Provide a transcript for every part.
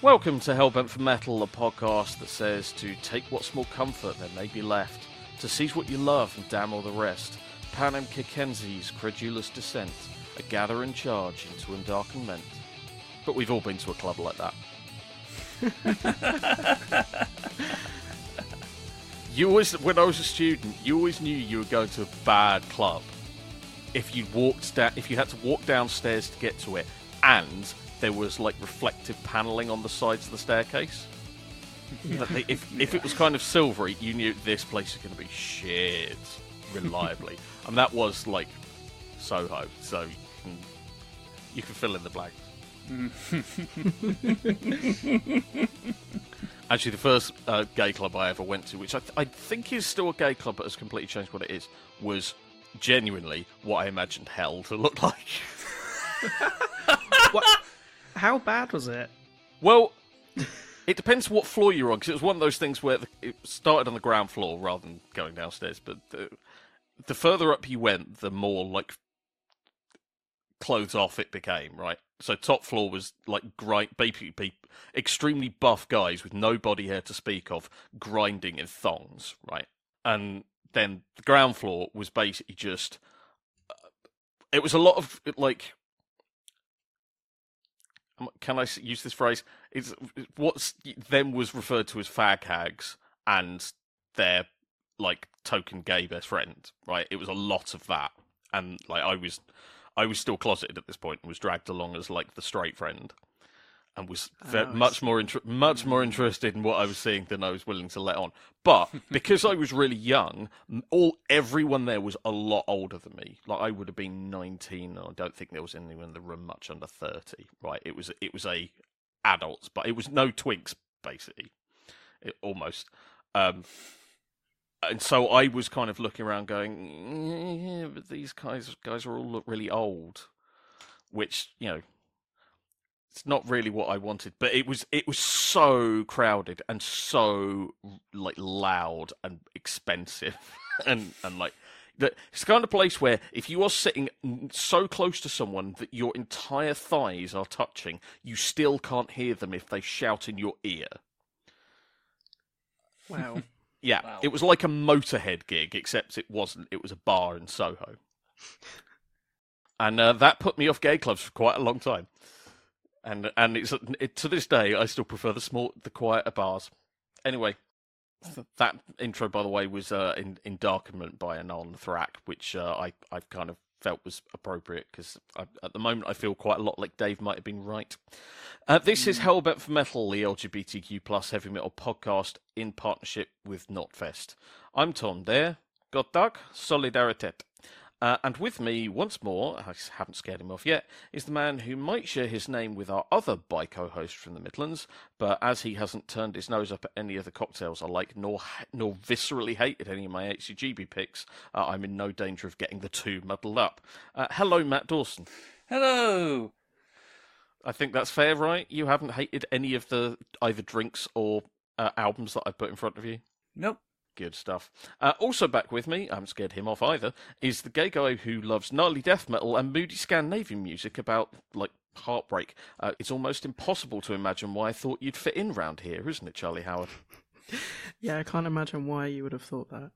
Welcome to Hellbent for Metal, a podcast that says to take what small comfort there may be left, to seize what you love and damn all the rest. Panem Kikenzi's credulous descent, a gather and charge into endarkenment. But we've all been to a club like that. you always, when I was a student, you always knew you were going to a bad club if you walked down, if you had to walk downstairs to get to it, and there was like reflective paneling on the sides of the staircase. That they- if if it was kind of silvery, you knew this place is going to be shit reliably, and that was like Soho. So you can, you can fill in the blanks. Actually, the first uh, gay club I ever went to, which I, th- I think is still a gay club but has completely changed what it is, was genuinely what I imagined hell to look like. What? How bad was it? Well, it depends what floor you're on, because it was one of those things where it started on the ground floor rather than going downstairs. But the, the further up you went, the more like clothes off it became, right? So top floor was like grind, basically extremely buff guys with no body hair to speak of, grinding in thongs, right? And then the ground floor was basically just. uh, It was a lot of like can I use this phrase? It's what's then was referred to as fag hags and their like token gay best friend, right? It was a lot of that, and like I was, I was still closeted at this point and was dragged along as like the straight friend, and was Oh, much more inter- much more interested in what I was seeing than I was willing to let on. But because I was really young, all everyone there was a lot older than me. Like I would have been nineteen, and I don't think there was anyone in the room much under thirty. Right? It was it was a adults, but it was no twinks basically, it, almost. Um, and so I was kind of looking around, going, yeah, but these guys guys are all look really old, which you know it's not really what I wanted, but it was it was so crowded and so like loud and expensive and and like that it's the kind of place where if you are sitting so close to someone that your entire thighs are touching, you still can't hear them if they shout in your ear. Wow. Yeah, Wow. it was like a Motorhead gig, except it wasn't. It was a bar in Soho, and uh, that put me off gay clubs for quite a long time. And and it's it, to this day, I still prefer the small, the quieter bars. Anyway, that intro, by the way, was uh, in Endarkenment by Anaal Nathrakh, which uh, I I kind of felt was appropriate because at the moment I feel quite a lot like Dave might have been right. Uh, this is Hellbent for Metal, the LGBTQ plus heavy metal podcast in partnership with Knotfest. I'm Tom Dare, Gott Tag, Solidarität. Uh, and with me once more, I haven't scared him off yet, is the man who might share his name with our other bi co-host from the Midlands, but as he hasn't turned his nose up at any of the cocktails I like, nor nor viscerally hated any of my HCGB picks, uh, I'm in no danger of getting the two muddled up. Uh, hello, Matt Dawson. Hello. I think that's fair, right? You haven't hated any of the either drinks or uh, albums that I put in front of you. Nope. Good stuff. Uh, also back with me, I haven't scared him off either, is the gay guy who loves gnarly death metal and moody Scandinavian music about, like, heartbreak. Uh, it's almost impossible to imagine why I thought you'd fit in round here, isn't it, Charlie Howard? Yeah, I can't imagine why you would have thought that.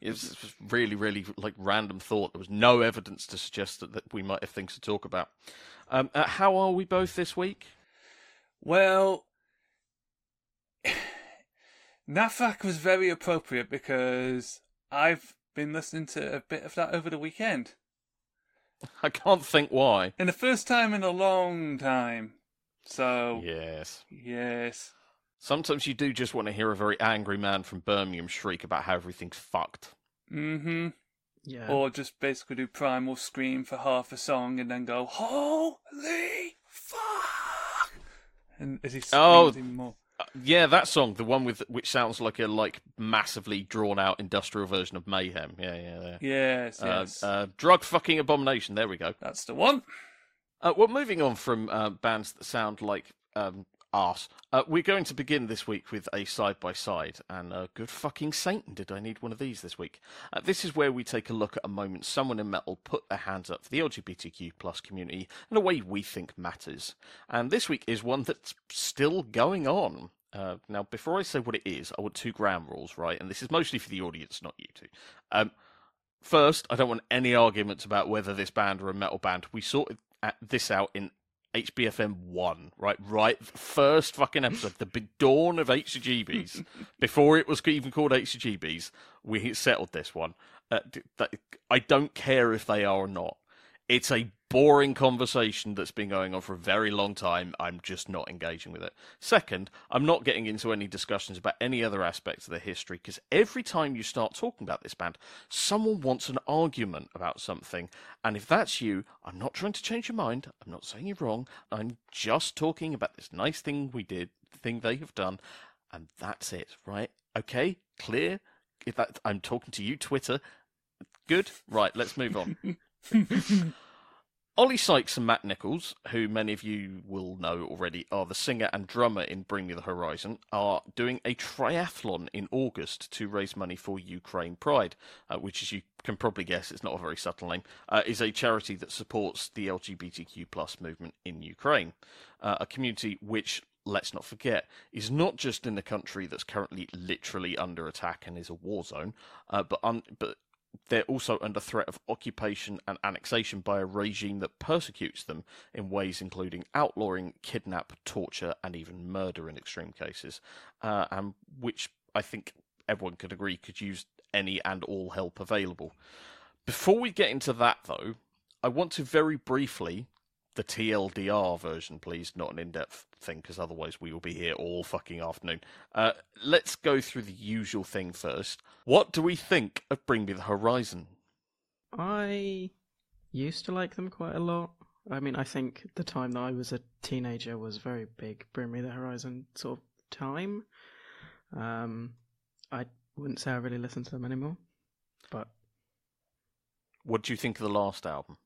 It's just really, really, like, random thought. There was no evidence to suggest that, that we might have things to talk about. Um, uh, how are we both this week? Well, Nathrakh was very appropriate because I've been listening to a bit of that over the weekend. I can't think why. And the first time in a long time. So, Yes. yes. Sometimes you do just want to hear a very angry man from Birmingham shriek about how everything's fucked. Mm-hmm. Yeah. Or just basically do Primal Scream for half a song and then go, Holy fuck! And as he screams Oh. even more. Uh, yeah, that song, the one with which sounds like a like massively drawn out industrial version of Mayhem. Yeah, yeah, yeah. Yes, Uh, yes. uh, drug fucking abomination. There we go. That's the one. Uh, well, moving on from uh, bands that sound like um, Uh, we're going to begin this week with a side by side, and uh, good fucking Satan, did I need one of these this week? Uh, this is where we take a look at a moment someone in metal put their hands up for the LGBTQ plus community in a way we think matters. And this week is one that's still going on. Uh, now, before I say what it is, I want two ground rules, right? And this is mostly for the audience, not you two. Um, first, I don't want any arguments about whether this band are a metal band. We sorted this out in HBFM one, right? Right, first fucking episode, the big dawn of HGBs, before it was even called HGBs, we settled this one. Uh, I don't care if they are or not. It's a boring conversation that's been going on for a very long time. I'm just not engaging with it. Second, I'm not getting into any discussions about any other aspects of the history because every time you start talking about this band, someone wants an argument about something. And if that's you, I'm not trying to change your mind. I'm not saying you're wrong. I'm just talking about this nice thing we did, thing they have done. And that's it, right? Okay, clear? If that, I'm talking to you, Twitter. Good? Right, let's move on. Oli Sykes and Matt Nichols, who many of you will know already are the singer and drummer in Bring Me the Horizon, are doing a triathlon in August to raise money for Ukraine Pride, uh, which, as you can probably guess, it's not a very subtle name, uh, is a charity that supports the LGBTQ plus movement in Ukraine, uh, a community which let's not forget, is not just in a country that's currently literally under attack and is a war zone, uh, but un- but they're also under threat of occupation and annexation by a regime that persecutes them in ways including outlawing, kidnap, torture, and even murder in extreme cases, uh, and which I think everyone could agree could use any and all help available. Before we get into that, though, I want to very briefly the TLDR version, please, not an in depth thing, because otherwise we will be here all fucking afternoon. Uh, let's go through the usual thing first. What do we think of Bring Me the Horizon? I used to like them quite a lot. I mean, I think the time that I was a teenager was very big Bring Me the Horizon sort of time. Um, I wouldn't say I really listen to them anymore, but. What do you think of the last album?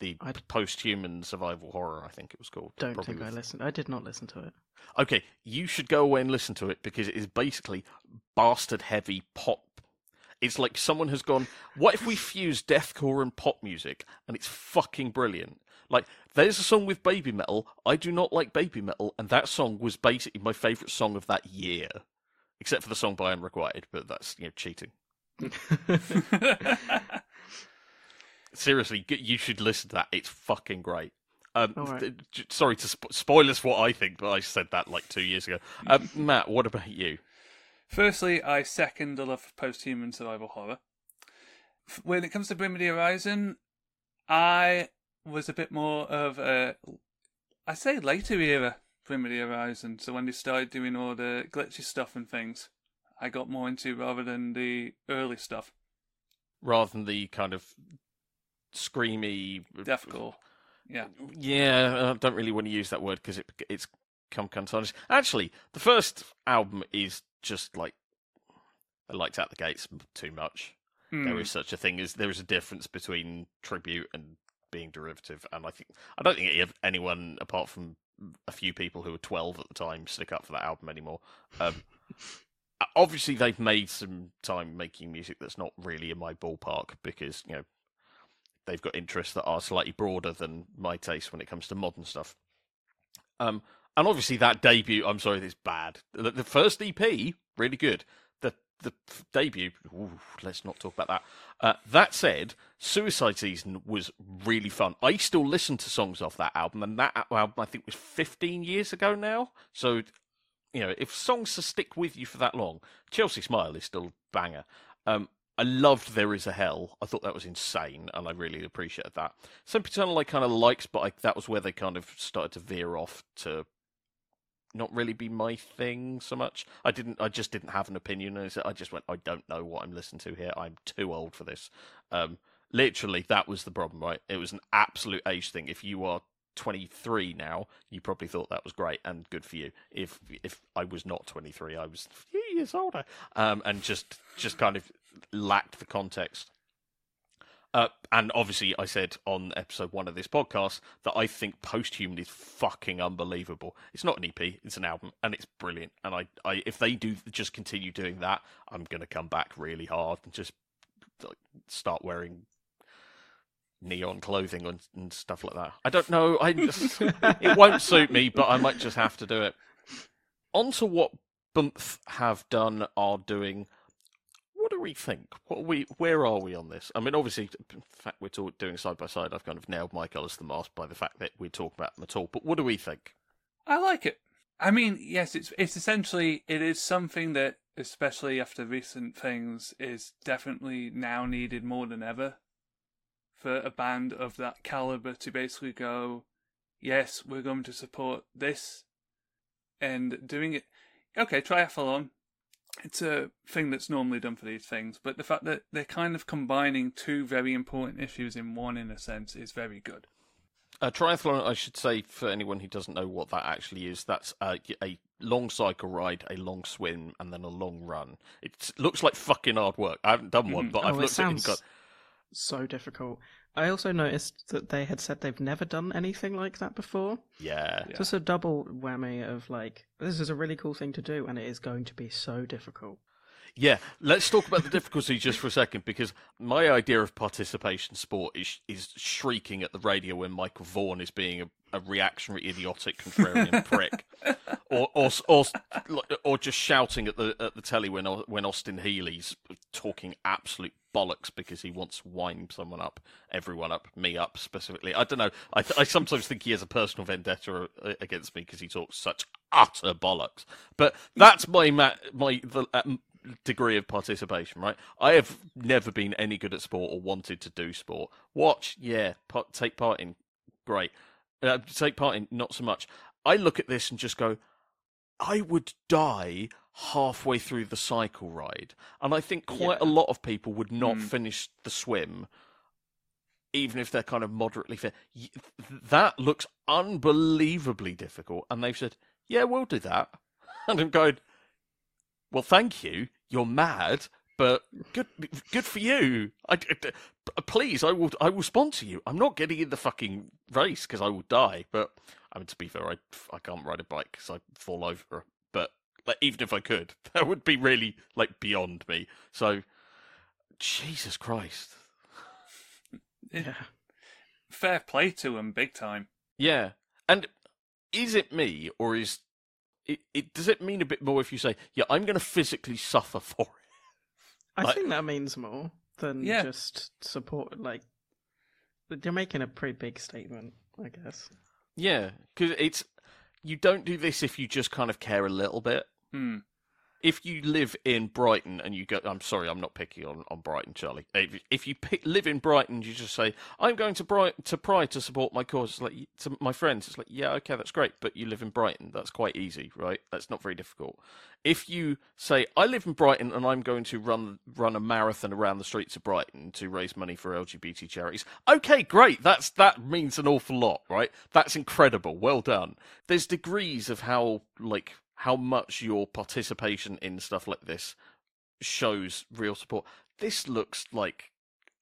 The I post-human survival horror. I think it was called. Don't think I listened. I did not listen to it. Okay, you should go away and listen to it because it is basically bastard heavy pop. It's like someone has gone. What if we fuse deathcore and pop music, and it's fucking brilliant. Like there's a song with Babymetal. I do not like Babymetal, and that song was basically my favorite song of that year, except for the song by Unrequited, but that's you know cheating. seriously, you should listen to that. It's fucking great. Um, right. sorry to spo- spoil us what I think, but I said that like two years ago. Um, Matt, what about you? Firstly, I second the love of post-human survival horror. When it comes to Bring Me the Horizon, I was a bit more of a, I say later era Bring Me the Horizon. So when they started doing all the glitchy stuff and things, I got more into rather than the early stuff. Rather than the kind of screamy, deathcore. Yeah, yeah. I don't really want to use that word because it it's come contentious. Actually, the first album is just like I liked out the gates too much. Mm. There is such a thing as there is a difference between tribute and being derivative, and I think I don't think anyone apart from a few people who were twelve at the time stick up for that album anymore. Um, obviously, they've made some time making music that's not really in my ballpark because you know they've got interests that are slightly broader than my taste when it comes to modern stuff. Um, and obviously that debut, I'm sorry, it's bad. The, the, first EP, really good. The the debut, ooh, let's not talk about that. Uh, that said, Suicide Season was really fun. I still listen to songs off that album, and that album I think was 15 years ago now. So, you know, if songs to stick with you for that long, Chelsea Smile is still banger. Um, I loved There Is a Hell. I thought that was insane, and I really appreciated that. Sempiternal I kind of liked, but I, that was where they kind of started to veer off to not really be my thing so much. I didn't. I just didn't have an opinion, and I just went. I don't know what I'm listening to here. I'm too old for this. Um, literally, that was the problem, right? It was an absolute age thing. If you are 23 now, you probably thought that was great and good for you. If if I was not 23, I was a few years older, um, and just just kind of lacked the context. Uh, and obviously, I said on episode one of this podcast that I think Posthuman is fucking unbelievable. It's not an EP; it's an album, and it's brilliant. And I, I if they do just continue doing that, I'm going to come back really hard and just like, start wearing neon clothing and, and stuff like that. I don't know. I just, it won't suit me, but I might just have to do it. On to what Bump have done, are doing. What do we think? What we? Where are we on this? I mean, obviously, the fact we're talk, doing side by side, I've kind of nailed my colours to the mast by the fact that we talk about them at all. But what do we think? I like it. I mean, yes, it's it's essentially it is something that, especially after recent things, is definitely now needed more than ever for a band of that caliber to basically go, yes, we're going to support this, and doing it. Okay, triathlon. It's a thing that's normally done for these things, but the fact that they're kind of combining two very important issues in one, in a sense, is very good. A triathlon, I should say, for anyone who doesn't know what that actually is, that's a, a long cycle ride, a long swim, and then a long run. It looks like fucking hard work. I haven't done one, Mhm. but Oh, I've it looked at it and got. so difficult. I also noticed that they had said they've never done anything like that before. Yeah. Yeah. Just a double whammy of like, this is a really cool thing to do, and it is going to be so difficult. Yeah, let's talk about the difficulty just for a second because my idea of participation sport is is shrieking at the radio when Michael Vaughan is being a, a reactionary, idiotic, contrarian prick, or, or or or just shouting at the at the telly when when Austin Healey's talking absolute bollocks because he wants to wind someone up, everyone up, me up specifically. I don't know. I I sometimes think he has a personal vendetta uh, against me because he talks such utter bollocks. But that's my ma- my the. Uh, degree of participation, right? I have never been any good at sport or wanted to do sport. Watch, yeah, take part in, great. Uh, take part in, not so much. I look at this and just go, I would die halfway through the cycle ride, and I think quite a lot of people would not Mm. finish the swim. Even if they're kind of moderately fit, that looks unbelievably difficult. And they've said, "Yeah, we'll do that." And I'm going, well, thank you. You're mad, but good, good for you. I, I- please, I will, I will sponsor you. I'm not getting in the fucking race because I will die. But I mean, to be fair, I, I can't ride a bike because I fall over. But like, even if I could, that would be really like beyond me. So, Jesus Christ. Yeah. Fair play to him, big time. Yeah, and is it me or is it, it? Does it mean a bit more if you say, "Yeah, I'm going to physically suffer for it"? I Like- think that means more than Yeah. just support. Like, you're making a pretty big statement, I guess. Yeah, because it's you don't do this if you just kind of care a little bit. Hmm. If you live in Brighton and you go, I'm sorry, I'm not picky on, on Brighton, Charlie. If, if you pick, live in Brighton, you just say, I'm going to Bright to Pride to support my cause. It's like to my friends, it's like, yeah, okay, that's great, but you live in Brighton. That's quite easy, right? That's not very difficult. If you say, I live in Brighton and I'm going to run run a marathon around the streets of Brighton to raise money for LGBT charities, okay, great. That's that means an awful lot, right? That's incredible. Well done. There's degrees of how like how much your participation in stuff like this shows real support. This looks like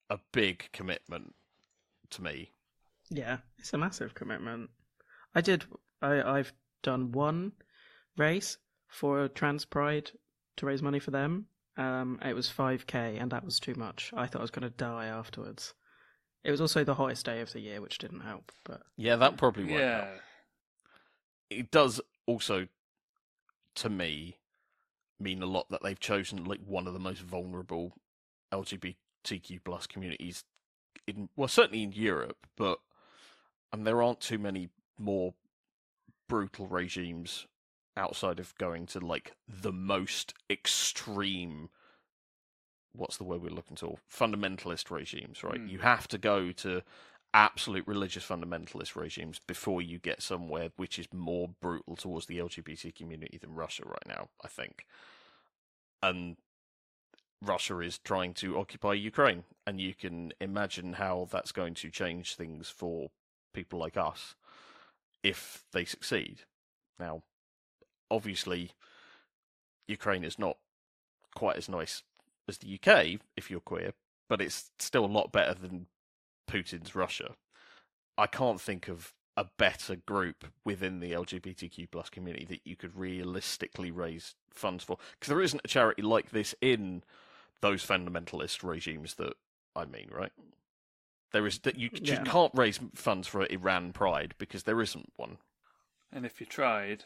a big commitment to me. Yeah, it's a massive commitment. I did. I I've done one race for Trans Pride to raise money for them. Um, it was 5k, and that was too much. I thought I was going to die afterwards. It was also the hottest day of the year, which didn't help. But Yeah, that probably won't Yeah. help. It does also, to me, mean a lot that they've chosen like one of the most vulnerable LGBTQ plus communities in well certainly in Europe, but and there aren't too many more brutal regimes outside of going to like the most extreme what's the word we're looking for fundamentalist regimes right Mm. you have to go to absolute religious fundamentalist regimes before you get somewhere which is more brutal towards the lgbt community than russia right now i think. And russia is trying to occupy ukraine and you can imagine how that's going to change things for people like us if they succeed. Now obviously Ukraine is not quite as nice as the UK if you're queer, but it's still a lot better than Putin's Russia. I can't think of a better group within the LGBTQ plus community that you could realistically raise funds for because there isn't a charity like this in those fundamentalist regimes that I mean, right? There is that you just Yeah. can't raise funds for Iran Pride because there isn't one. And if you tried,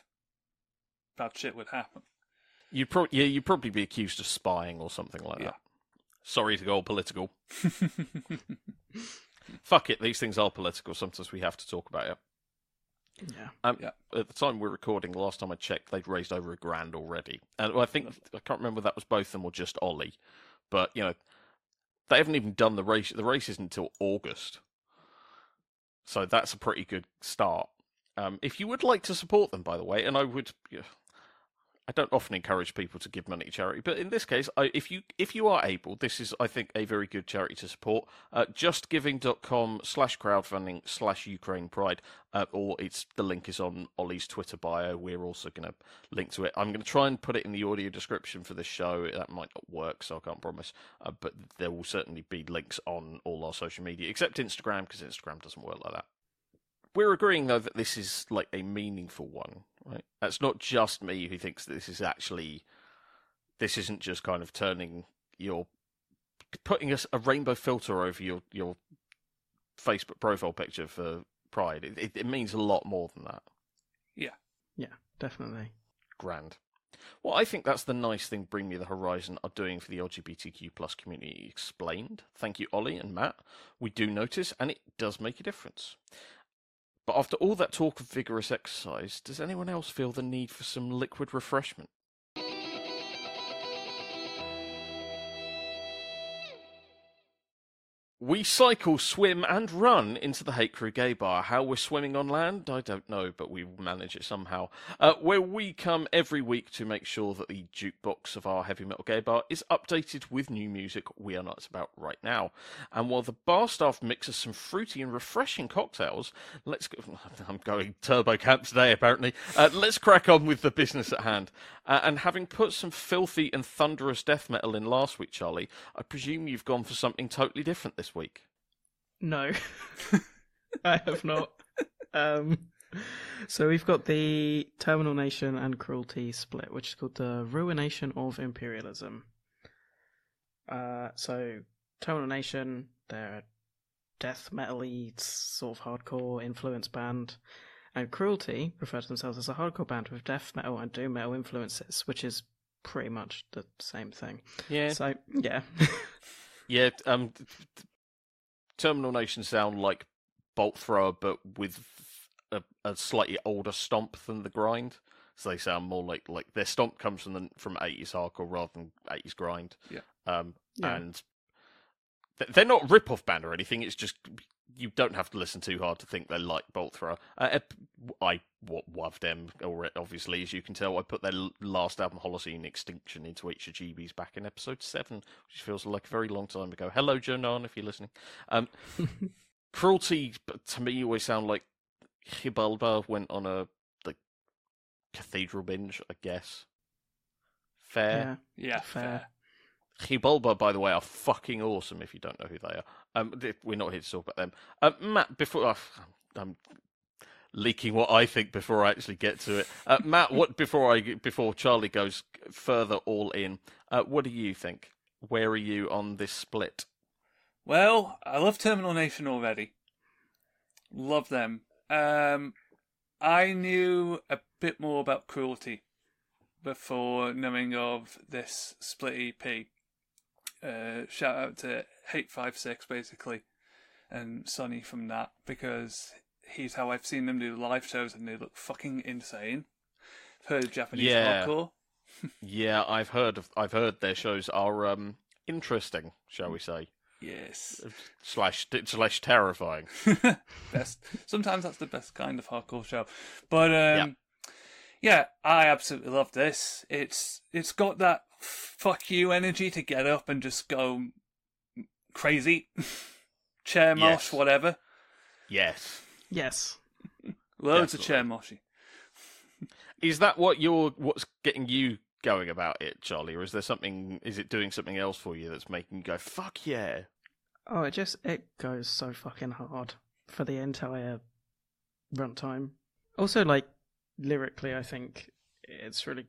bad shit would happen. You'd pro- yeah, you'd probably be accused of spying or something like Yeah. that. Sorry to go all political. Fuck it, these things are political. Sometimes we have to talk about it. Yeah. Um, Yeah. At the time we're recording, the last time I checked, they'd raised over a grand already. And I think I can't remember if that was both of them or just Ollie, but you know, they haven't even done the race. The race isn't until August, so that's a pretty good start. Um, if you would like to support them, by the way, and I would. I don't often encourage people to give money to charity, but in this case, I, if you if you are able, this is I think a very good charity to support. Uh, justgiving.com slash crowdfunding slash Ukraine Pride, uh, or it's the link is on Ollie's Twitter bio. We're also going to link to it. I'm going to try and put it in the audio description for this show. That might not work, so I can't promise, uh, but there will certainly be links on all our social media, except Instagram because Instagram doesn't work like that we're agreeing though that this is like a meaningful one, right? That's not just me who thinks that this is actually this isn't just kind of turning your putting a, a rainbow filter over your your Facebook profile picture for Pride. It, it, it means a lot more than that. Yeah. Yeah, definitely. Grand. Well, I think that's the nice thing Bring Me the Horizon are doing for the LGBTQ plus community explained. Thank you, Ollie and Matt. We do notice, and it does make a difference. But after all that talk of vigorous exercise, does anyone else feel the need for some liquid refreshment? We cycle, swim, and run into the Hate Crew Gay Bar. How we're swimming on land, I don't know, but we manage it somehow. Uh, where we come every week to make sure that the jukebox of our heavy metal gay bar is updated with new music we are nuts about right now. And while the bar staff mixes some fruity and refreshing cocktails, let's go. I'm going turbo camp today, apparently. Uh, let's crack on with the business at hand. Uh, and having put some filthy and thunderous death metal in last week, Charlie, I presume you've gone for something totally different this week. No, I have not. Um, so we've got the Terminal Nation and Cruelty split, which is called the Ruination of Imperialism. Uh, so Terminal Nation, they're a death metal-y sort of hardcore influence band, and Cruelty refer to themselves as a hardcore band with death metal and doom metal influences, which is pretty much the same thing. Yeah. So yeah, Yeah, um, t- t- Terminal Nation sound like Bolt Thrower, but with a, a slightly older stomp than the grind. So they sound more like like their stomp comes from the from eighties hardcore rather than eighties grind. Yeah. Um, Yeah. and they're not rip off band or anything. It's just you don't have to listen too hard to think they're like Bolt Thrower. Uh, ep- I w- love them obviously, as you can tell. I put their last album, Holocene Extinction, into HGBs back in episode 7, which feels like a very long time ago. Hello, Jonan, if you're listening. Um, Cruelty, to me, always sound like Xibalba went on a like cathedral binge, I guess. Fair. yeah. Yeah, Fair. fair. Xibalba, by the way, are fucking awesome. If you don't know who they are, um, we're not here to talk about them. Uh, Matt, before uh, I'm leaking what I think before I actually get to it, uh, Matt, what before I before Charlie goes further all in, uh, what do you think? Where are you on this split? Well, I love Terminal Nation already. Love them. Um, I knew a bit more about cruelty before knowing of this split EP. Uh, shout out to Hate5six basically, and Sunny from that because he's how I've seen them do live shows and they look fucking insane. Heard Japanese Yeah. hardcore. Yeah, I've heard of I've heard their shows are um interesting, shall we say, Yes. slash slash terrifying. best. Sometimes that's the best kind of hardcore show. But um, yeah. I absolutely love this. It's it's got that fuck you energy to get up and just go crazy, chair mosh, Yes. whatever. Yes. Yes. Loads of chair moshy. Is that what you're what's getting you going about it, Charlie, or is there something? Is it doing something else for you that's making you go fuck yeah? Oh, it just it goes so fucking hard for the entire runtime. Also, like lyrically, I think it's really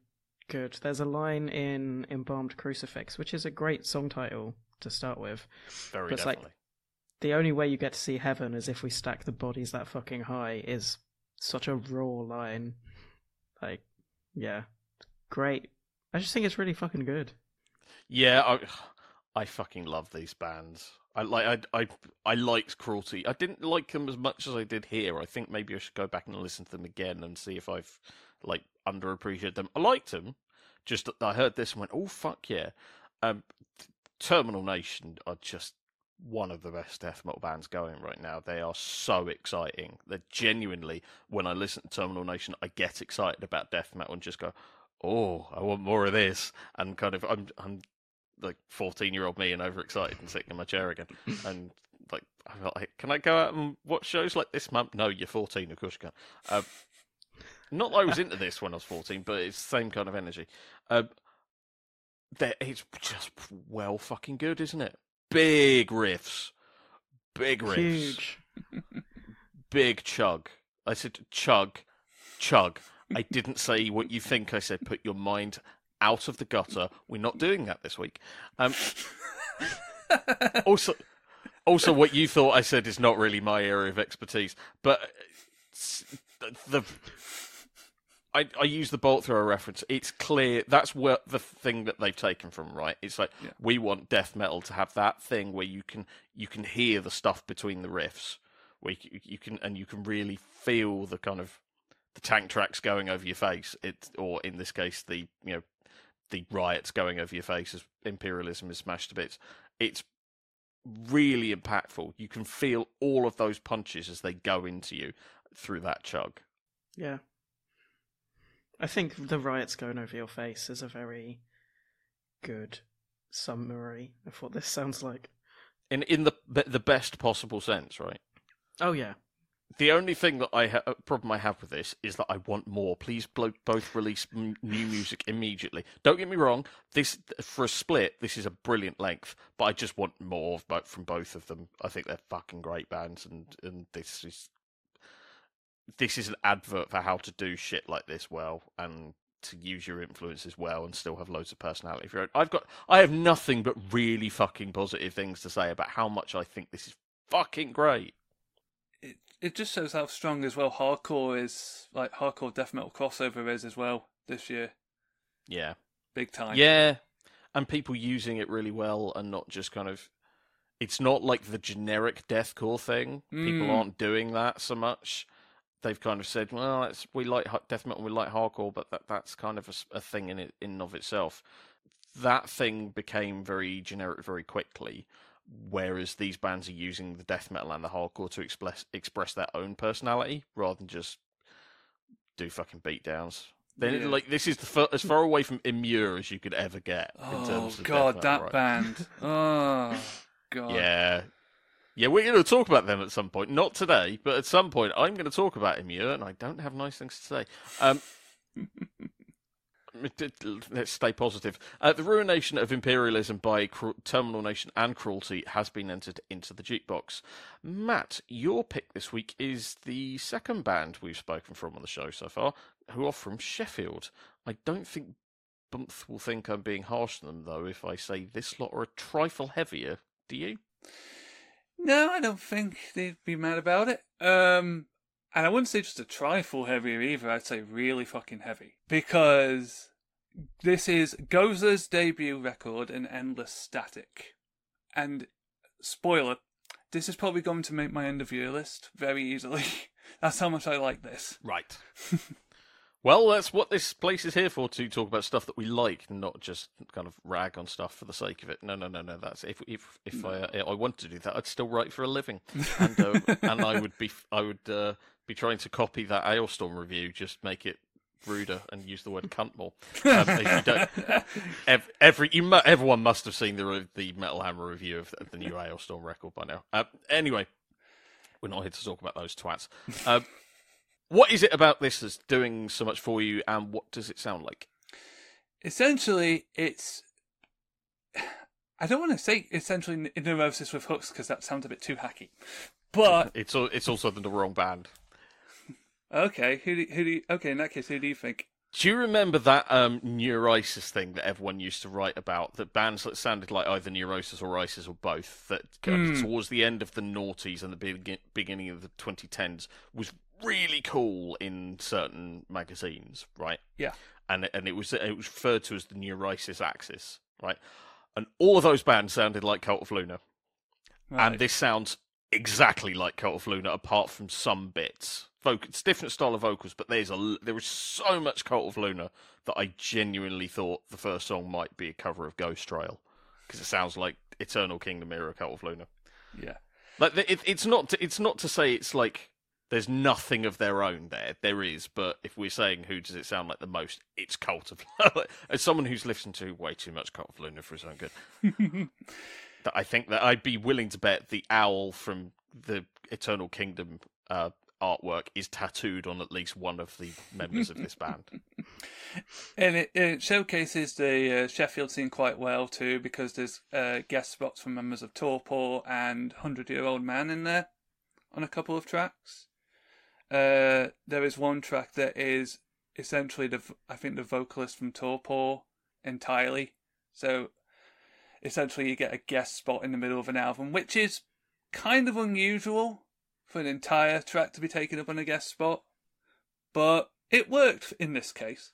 good. There's a line in Embalmed Crucifix, which is a great song title to start with. Very But it's like- The only way you get to see heaven is if we stack the bodies that fucking high is such a raw line. Like, yeah, great. I just think it's really fucking good. Yeah, I, I fucking love these bands. I like I I I liked Cruelty. I didn't like them as much as I did here. I think maybe I should go back and listen to them again and see if I've like underappreciated them. I liked them. Just I heard this and went, "Oh fuck yeah!" Um, Terminal Nation are just one of the best death metal bands going right now. They are so exciting. They're genuinely when I listen to Terminal Nation, I get excited about death metal and just go, "Oh, I want more of this." And kind of, I'm I'm like 14 year old me and overexcited and sitting in my chair again. And like, I'm like, can I go out and watch shows like this, mum? No, you're 14, of course you can. Um, not that I was into this when I was 14, but it's the same kind of energy. Um, that it's just well fucking good, isn't it? Big riffs, big riffs, Huge. big chug. I said chug, chug. I didn't say what you think I said. Put your mind out of the gutter. We're not doing that this week. Um, also, also, what you thought I said is not really my area of expertise. But the I I use the bolt thrower reference. It's clear that's what the thing that they've taken from right. It's like Yeah. we want death metal to have that thing where you can you can hear the stuff between the riffs, where you, you can and you can really feel the kind of the tank tracks going over your face. It or in this case the you know the riots going over your face as imperialism is smashed to bits. It's really impactful. You can feel all of those punches as they go into you through that chug. Yeah. I think the riots going over your face is a very good summary of what this sounds like. In in the the best possible sense, right? Oh yeah. The only thing that I ha- uh, problem I have with this is that I want more. Please blo- both release m- new music immediately. Don't get me wrong. This for a split, this is a brilliant length, but I just want more of both from both of them. I think they're fucking great bands, and and this is this is an advert for how to do shit like this well and to use your influence as well and still have loads of personality of your own. I've got I have nothing but really fucking positive things to say about how much I think this is fucking great. It it just shows how strong as well hardcore is, like hardcore death metal crossover is as well this year, Yeah. big time. Yeah, and people using it really well and not just kind of. It's not like the generic deathcore thing. People Mm. aren't doing that so much. They've kind of said, "Well, we like death metal, and we like hardcore, but that that's kind of a thing in it in and of itself." That thing became very generic very quickly, whereas these bands are using the death metal and the hardcore to express express their own personality rather than just do fucking beatdowns. Then Yeah. like this is as far away from immure as you could ever get in Oh terms of god, that right? band. Oh god. Yeah. Yeah, we're going to talk about them at some point. Not today, but at some point, I'm going to talk about Immure, and I don't have nice things to say. Um, let's stay positive. Uh, the ruination of imperialism by cru- Terminal Nation and Cruelty has been entered into the jukebox. Matt, your pick this week is the second band we've spoken from on the show so far, who are from Sheffield. I don't think Bump will think I'm being harsh on them, though, if I say this lot are a trifle heavier. Do you? No, I don't think they'd be mad about it. Um, and I wouldn't say just a trifle heavier either. I'd say really fucking heavy because this is Goza's debut record, an endless static. And spoiler, this is probably going to make my end of year list very easily. That's how much I like this. Right. well, that's what this place is here for to talk about stuff that we like, not just kind of rag on stuff for the sake of it. No, no, no, no. That's if if if I uh, I wanted to do that, I'd still write for a living, and uh, and I would be I would uh, be trying to copy that Alestorm review, just make it ruder and use the word cunt more. Um, you don't, ev- every you mu- everyone must have seen the the Metal Hammer review of the, new Alestorm record by now. Uh, anyway, we're not here to talk about those twats. Uh, what is it about this that's doing so much for you, and what does it sound like? essentially it's. I don't want to say essentially neurosis with hooks because that sounds a bit too hacky, but It's it's also the wrong band. okay. Who do, who do you, okay? In that case, who do you think? Do you remember that um, Neurosis thing that everyone used to write about? That bands that sounded like either Neurosis or Isis or both, that Hmm. towards the end of the noughties and the begin- beginning of the 2010s was really cool in certain magazines, right? Yeah. And and it was it was referred to as the Neurosis axis, right? And all of those bands sounded like Cult of Luna, Right. and this sounds exactly like Cult of Luna, apart from some bits. Voc- it's different style of vocals, but there's a there is so much Cult of Luna that I genuinely thought the first song might be a cover of Ghost Trail because it sounds like Eternal Kingdom era Cult of Luna. yeah. Like it, it's not to, it's not to say it's like there's nothing of their own there. There is, but if we're saying who does it sound like the most, it's Cult of Luna. As someone who's listened to way too much Cult of Luna for his own good, that I think that I'd be willing to bet the owl from the Eternal Kingdom uh, artwork is tattooed on at least one of the members of this band. And it, it showcases the uh, Sheffield scene quite well too, because there's uh, guest spots from members of Torpor and Hundred Year Old Man in there on a couple of tracks. Uh, there is one track that is essentially the I think the vocalist from Torpor entirely. So essentially, you get a guest spot in the middle of an album, which is kind of unusual for an entire track to be taken up on a guest spot, but it worked in this case.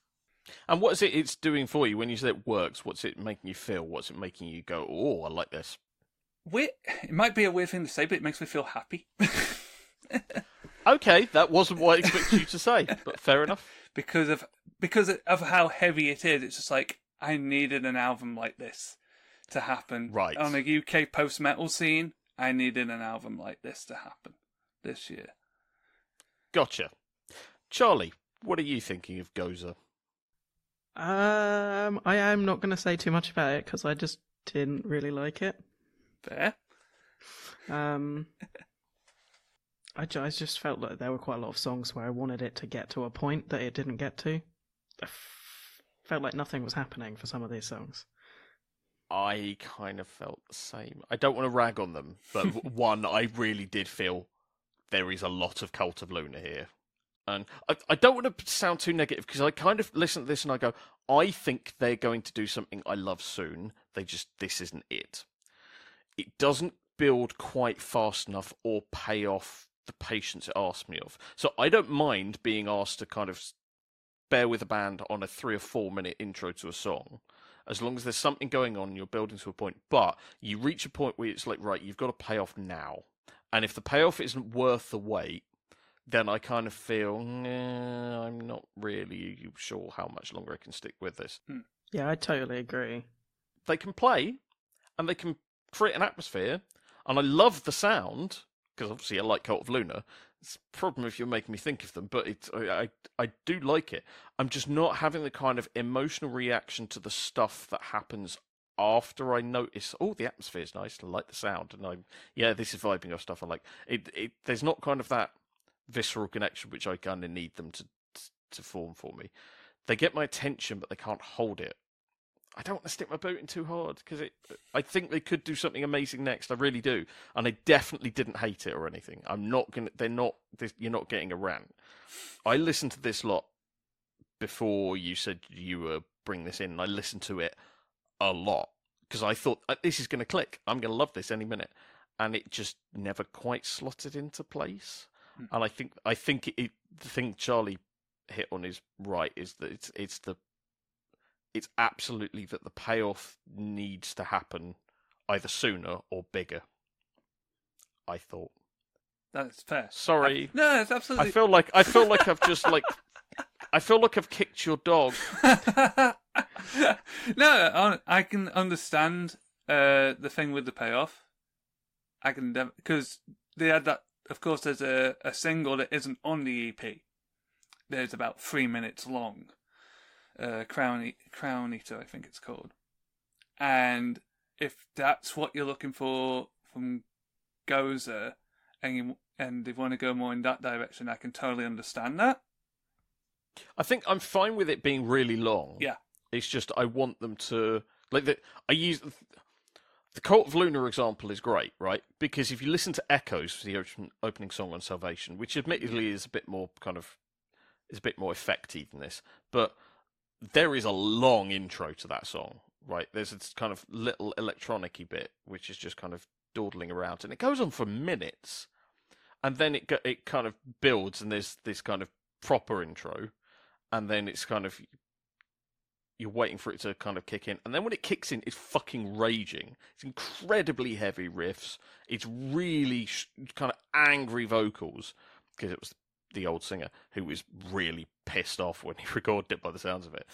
And what is it it's doing for you when you say it works? What's it making you feel? What's it making you go, oh, I like this? Weird, it might be a weird thing to say, but it makes me feel happy Okay, that wasn't what I expected you to say, but fair enough. because of because of how heavy it is. It's just like I needed an album like this to happen. Right. on a UK post metal scene, I needed an album like this to happen this year. Gotcha. Charlie, what are you thinking of Goza? Um, I am not going to say too much about it because I just didn't really like it. Fair. Um, I, ju- I just felt like there were quite a lot of songs where I wanted it to get to a point that it didn't get to. I f- felt like nothing was happening for some of these songs. I kind of felt the same. I don't want to rag on them, but one, I really did feel there is a lot of Cult of Luna here. And I, I don't want to sound too negative because I kind of listen to this and I go, I think they're going to do something I love soon. They just, this isn't it. It doesn't build quite fast enough or pay off the patience it asks me of. So I don't mind being asked to kind of bear with a band on a three or four minute intro to a song as long as there's something going on, you're building to a point. But you reach a point where it's like, right, you've got to pay off now. And if the payoff isn't worth the wait, then I kind of feel, nah, I'm not really sure how much longer I can stick with this. Hmm. Yeah, I totally agree. They can play and they can create an atmosphere. And I love the sound, because obviously I like Cult of Luna. It's a problem if you're making me think of them, but it's, I, I, I do like it. I'm just not having the kind of emotional reaction to the stuff that happens after I notice, oh, the atmosphere is nice, I like the sound, and I'm, yeah, this is vibing off stuff I like. It, it, there's not kind of that visceral connection which I kind of need them to, to form for me. They get my attention, but they can't hold it. I don't want to stick my boot in too hard because it. I think they could do something amazing next. I really do, and I definitely didn't hate it or anything. I'm not gonna. They're not. This, you're not getting a rant. I listened to this lot before you said you were bring this in. And I listened to it a lot because I thought "Uh, this is going to click. I'm going to love this any minute, and it just never quite slotted into place. Hmm. And I think I think it, it, the thing Charlie hit on is right is that it's it's the it's absolutely that the payoff needs to happen either sooner or bigger. I thought. That's fair. Sorry. No, it's absolutely. I feel like I feel like I've just like I feel like I've kicked your dog. no, I- I can understand uh, the thing with the payoff. I can because they had that. Of course, there's a, a single that isn't on the EP. There's about three minutes long. Uh, Crown Crown Eater, I think it's called. And if that's what you're looking for from Gozer, and you, and they want to go more in that direction, I can totally understand that. I think I'm fine with it being really long. Yeah. It's just I want them to like the, I use the Cult of Luna example is great, right? Because if you listen to Echoes, the opening song on Salvation, which admittedly is a bit more kind of is a bit more effective than this, but there is a long intro to that song, right? There's this kind of little electronicy bit which is just kind of dawdling around, and it goes on for minutes, and then it it kind of builds, and there's this kind of proper intro, and then it's kind of you're waiting for it to kind of kick in, and then when it kicks in, it's fucking raging. It's incredibly heavy riffs. It's really sh- kind of angry vocals because it was the old singer who was really pissed off when he recorded it. By the sounds of it,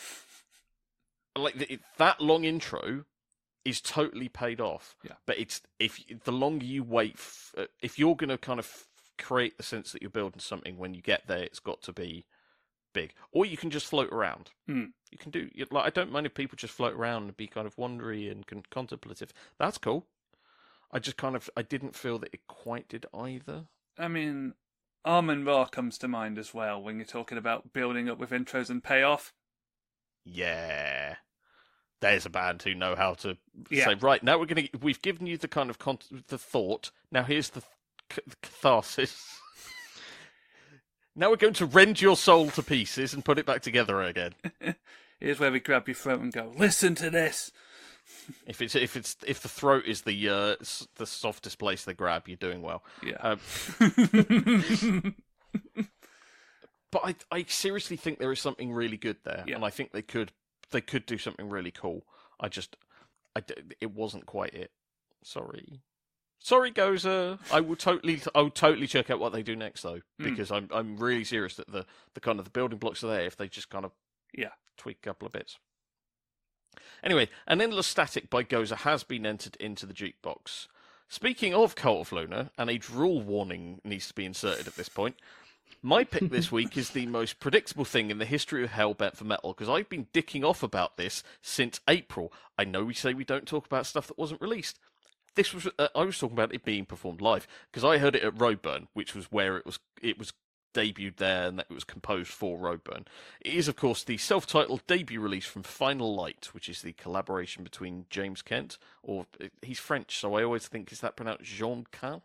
like the, it, that long intro is totally paid off. Yeah. But it's if the longer you wait, f- uh, if you're going to kind of create the sense that you're building something, when you get there, it's got to be big, or you can just float around. Mm. You can do like I don't mind if people just float around and be kind of wondery and con- contemplative. That's cool. I just kind of I didn't feel that it quite did either. I mean, Amenra comes to mind as well when you're talking about building up with intros and payoff. Yeah. There's a band who know how to Yeah. say right now we're gonna we've given you the kind of con- the thought now here's the c- catharsis now we're going to rend your soul to pieces and put it back together again Here's where we grab your throat and go, listen to this. If it's if it's if the throat is the uh s- the softest place to grab you're doing well Yeah. um, but I, I seriously think there is something really good there, Yeah. and I think they could they could do something really cool. I just, I it wasn't quite it. Sorry, sorry, Goza. I will totally, I will totally check out what they do next though, Mm. because I'm I'm really serious that the the kind of the building blocks are there if they just kind of Yeah. tweak a couple of bits. Anyway, an endless static by Goza has been entered into the jukebox. Speaking of Cult of Luna, and a drool warning needs to be inserted at this point. My pick this week is the most predictable thing in the history of Hellbent for Metal because I've been dicking off about this since April. I know we say we don't talk about stuff that wasn't released. This was uh, I was talking about it being performed live because I heard it at Roadburn, which was where it was it was debuted there and that it was composed for Roadburn. It is of course the self-titled debut release from Final Light, which is the collaboration between James Kent or uh, he's French, so I always think is that pronounced Jean Kent?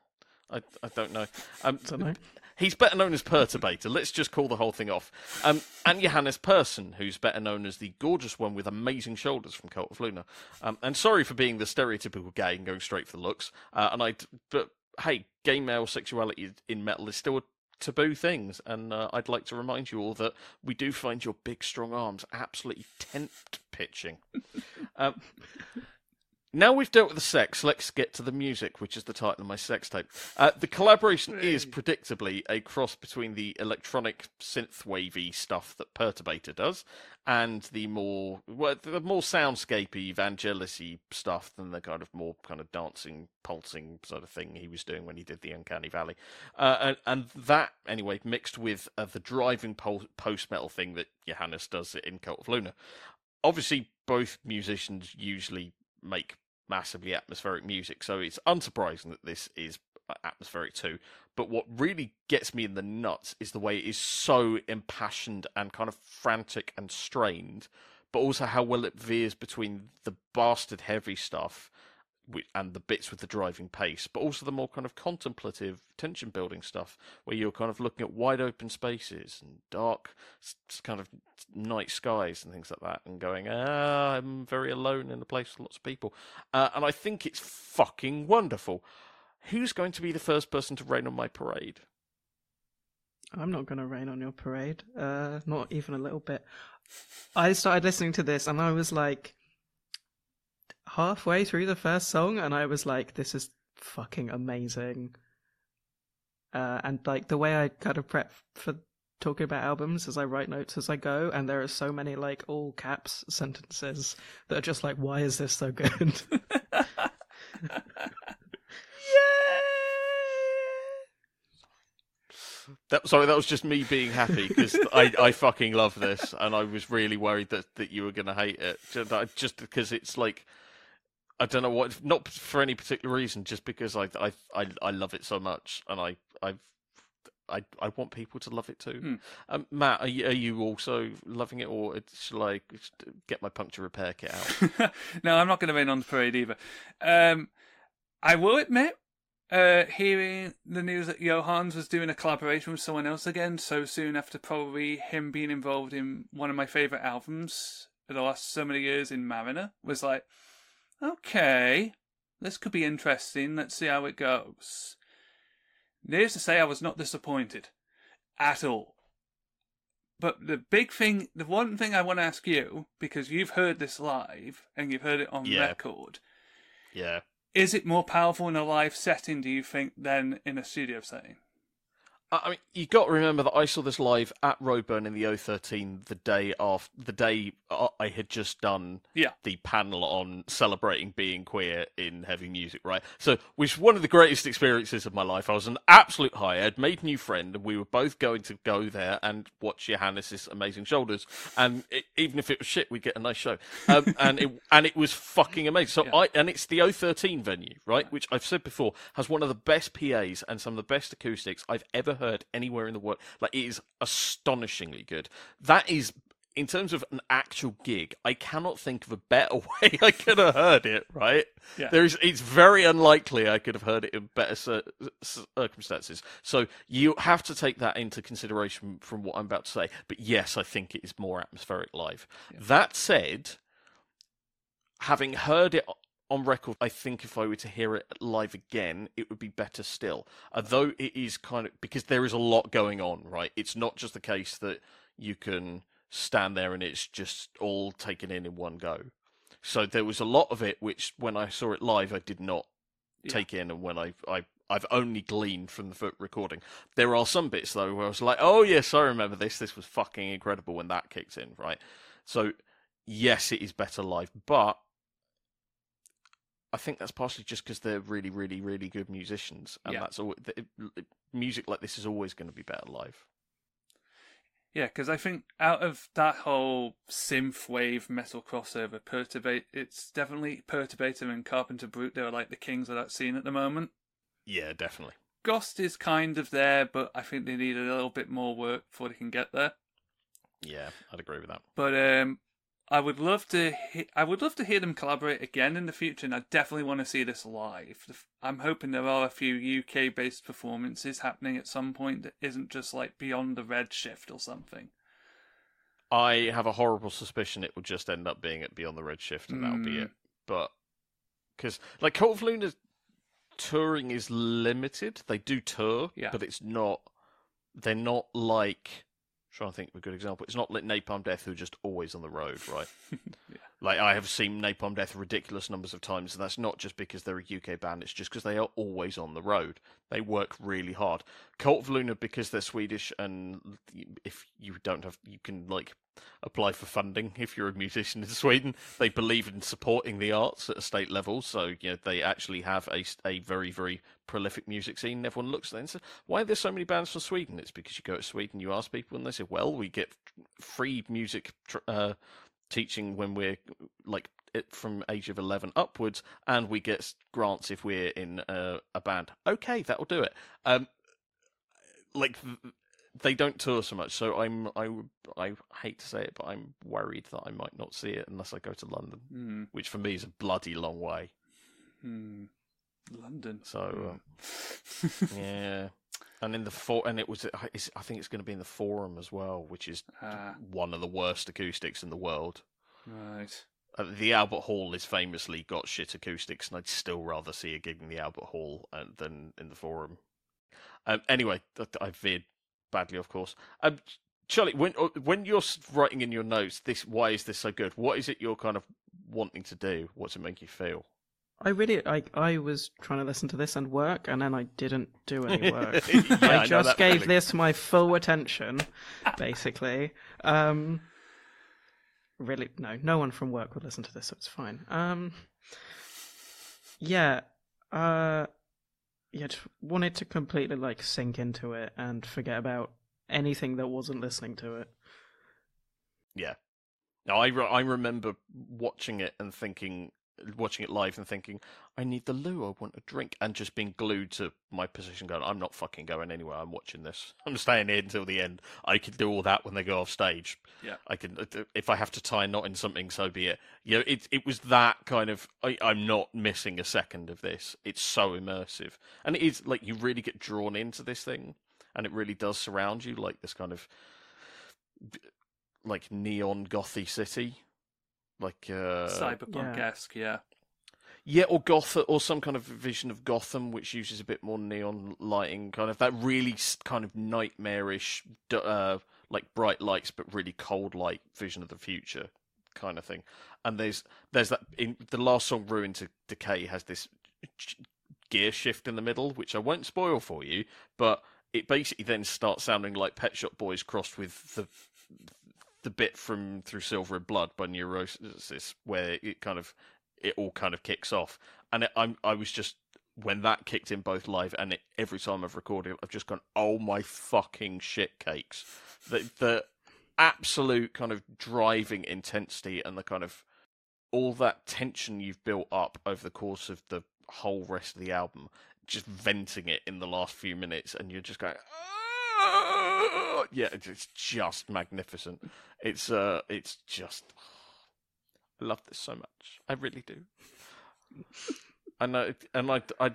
I, I don't know. Um, Don't know. He's better known as Perturbator. Let's just call the whole thing off. Um, and Johannes Persson, who's better known as the gorgeous one with amazing shoulders from Cult of Luna. Um, and sorry for being the stereotypical gay and going straight for the looks. Uh, and I, but hey, gay male sexuality in metal is still a taboo things. And uh, I'd like to remind you all that we do find your big, strong arms absolutely tent pitching. um, now we've dealt with the sex, let's get to the music, which is the title of my sex tape. Uh, the collaboration is predictably a cross between the electronic synth wavy stuff that Perturbator does and the more well, the more soundscapey evangelisy stuff than the kind of more kind of dancing, pulsing sort of thing he was doing when he did the Uncanny Valley. Uh, and, and that anyway mixed with uh, the driving pol- post metal thing that Johannes does in Cult of Luna. Obviously, both musicians usually make massively atmospheric music, so it's unsurprising that this is uh, atmospheric too. But what really gets me in the nuts is the way it is so impassioned and kind of frantic and strained, but also how well it veers between the bastard heavy stuff and the bits with the driving pace, but also the more kind of contemplative, tension building stuff where you're kind of looking at wide open spaces and dark, kind of night skies and things like that, and going, ah, I'm very alone in a place with lots of people. Uh, and I think it's fucking wonderful. Who's going to be the first person to rain on my parade? I'm not going to rain on your parade. Uh, not even a little bit. I started listening to this and I was like halfway through the first song and I was like, this is fucking amazing. Uh, and like the way I kind of prep for talking about albums is I write notes as I go and there are so many like all caps sentences that are just like, why is this so good? That sorry, that was just me being happy because I, I fucking love this, and I was really worried that, that you were going to hate it just because it's like I don't know what, not for any particular reason, just because I I I, I love it so much, and I I I I want people to love it too. Hmm. Um, Matt, are you, are you also loving it, or shall I get my puncture repair kit out? no, I'm not going to rain on the parade either. Um, I will admit, uh, hearing the news that Johans was doing a collaboration with someone else again so soon after probably him being involved in one of my favourite albums for the last so many years in Mariner was like, okay, this could be interesting. Let's see how it goes. Needless to say, I was not disappointed at all. But the big thing, the one thing I want to ask you, because you've heard this live and you've heard it on Yeah. record, yeah. is it more powerful in a live setting, do you think, than in a studio setting? I mean, you got to remember that I saw this live at Roadburn in the O13 the day after the day I had just done Yeah. the panel on celebrating being queer in heavy music, right? So, which was one of the greatest experiences of my life. I was an absolute high. I had made a new friend, and we were both going to go there and watch Johannes' amazing shoulders. And it, even if it was shit, we'd get a nice show. Um, and it and it was fucking amazing. So Yeah. I and it's the O13 venue, right? Which I've said before has one of the best PAs and some of the best acoustics I've ever heard anywhere in the world. Like it is astonishingly good. That is in terms of an actual gig, I cannot think of a better way I could have heard it. Right? Yeah. There is. It's very unlikely I could have heard it in better cir- circumstances. So you have to take that into consideration from what I'm about to say. But yes, I think it is more atmospheric live. That said, having heard it on record, I think if I were to hear it live again, it would be better still. Uh, Although it is kind of because there is a lot going on, right? It's not just the case that you can stand there and it's just all taken in in one go. So there was a lot of it which, when I saw it live, I did not Yeah. take in, and when I I I've only gleaned from the foot recording. There are some bits though where I was like, oh yes, I remember this. This was fucking incredible when that kicked in, right? So yes, it is better live, but I think that's partially just because they're really, really, really good musicians, and Yeah. that's all. th- it- Music like this is always going to be better live. Yeah, because I think out of that whole synth wave metal crossover, Perturbate, it's definitely Perturbator and Carpenter Brut. They're like the kings of that scene at the moment. Yeah, definitely. GOST is kind of there, but I think they need a little bit more work before they can get there. Yeah, I'd agree with that. But um, I would love to. He- I would love to hear them collaborate again in the future, and I definitely want to see this live. I'm hoping there are a few UK-based performances happening at some point that isn't just like Beyond the Red Shift or something. I have a horrible suspicion it will just end up being at Beyond the Red Shift, and that'll be Mm. it. But because like Cult of Luna's touring is limited, they do tour, Yeah. but it's not. They're not like. Trying to think of a good example. It's not like Napalm Death, who are just always on the road, right? Like I have seen Napalm Death ridiculous numbers of times, and that's not just because they're a UK band. It's just because they are always on the road. They work really hard. Cult of Luna, because they're Swedish, and if you don't have, you can like apply for funding if you're a musician in Sweden. They believe in supporting the arts at a state level, so you know they actually have a a very very prolific music scene. Everyone looks at it and says, "Why are there so many bands from Sweden?" It's because you go to Sweden, you ask people, and they say, "Well, we get free music." Tr- uh, teaching when we're like it from age of 11 upwards and we get grants if we're in a, a band okay that'll do it um like they don't tour so much so i'm i i hate to say it but i'm worried that i might not see it unless i go to london Hmm. which for me is a bloody long way Hmm. London. so um, yeah and in the for and it was i think it's going to be in the forum as well which is Ah, one of the worst acoustics in the world right. Uh, the Albert Hall is famously got shit acoustics, and I'd still rather see a gig in the Albert Hall uh, than in the Forum. Um, anyway, I veered badly, of course. Um, Charlie, when uh, when you're writing in your notes, this why is this so good? What is it you're kind of wanting to do? What's it make you feel? I really, I, I was trying to listen to this and work, and then I didn't do any work. Yeah, I I just gave feeling. this my full attention, basically. Um, really, no, no one from work would listen to this, so it's fine. Um, yeah, uh, yeah, just wanted to completely like sink into it and forget about anything that wasn't listening to it. Yeah. No, I re- I remember watching it and thinking watching it live and thinking, I need the loo, I want a drink, and just being glued to my position, going, I'm not fucking going anywhere. I'm watching this. I'm staying here until the end. I can do all that when they go off stage. Yeah. I can uh, if I have to tie a knot in something, so be it. You know, it it was that kind of. I, I'm not missing a second of this. It's so immersive, and it is like you really get drawn into this thing, and it really does surround you like this kind of like neon gothy city like uh Cyberpunk esque, yeah. yeah or gotham or some kind of vision of gotham which uses a bit more neon lighting kind of that really kind of nightmarish uh like bright lights but really cold light vision of the future kind of thing and there's there's that in the last song ruin to decay has this gear shift in the middle which i won't spoil for you but it basically then starts sounding like pet shop boys crossed with the the bit from Through Silver in Blood by Neurosis, where it kind of it all kind of kicks off, and it, I'm I was just when that kicked in both live and it, every time I've recorded, I've just gone, oh my fucking shit cakes, the the absolute kind of driving intensity and the kind of all that tension you've built up over the course of the whole rest of the album, just venting it in the last few minutes, and you're just going. Ah! "Ah!" Yeah, it's just magnificent. It's uh, it's just. I love this so much. I really do. and I and I I.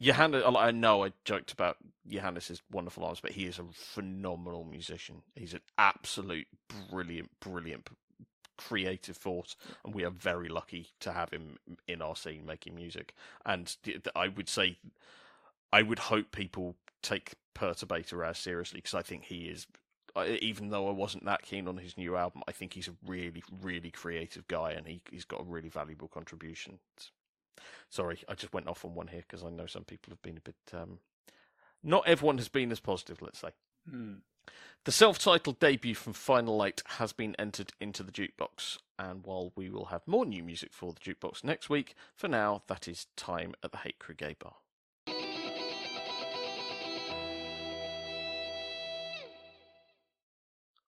Johannes, I know I joked about Johannes's wonderful arms, but he is a phenomenal musician. He's an absolute brilliant, brilliant creative force, and we are very lucky to have him in our scene making music. And I would say, I would hope people take Perturbator as seriously because I think he is. Even though I wasn't that keen on his new album, I think he's a really, really creative guy, and he he's got a really valuable contribution. Sorry, I just went off on one here because I know some people have been a bit. Um, not everyone has been as positive, let's say. Hmm. The self titled debut from Final Light has been entered into the jukebox, and while we will have more new music for the jukebox next week, for now, that is time at the Hate Crew Gay Bar.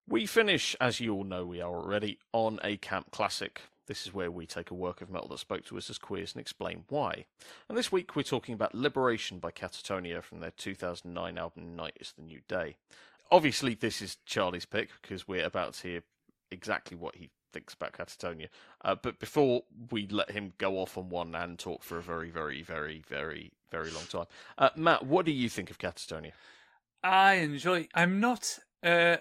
We finish, as you all know we are already, on a camp classic. This is where we take a work of metal that spoke to us as queers and explain why. And this week we're talking about Liberation by Katatonia from their 2009 album Night is the New Day. Obviously, this is Charlie's pick because we're about to hear exactly what he thinks about Katatonia. Uh, but before we let him go off on one and talk for a very, very, very, very, very long time, uh, Matt, what do you think of Katatonia? I enjoy. I'm not uh,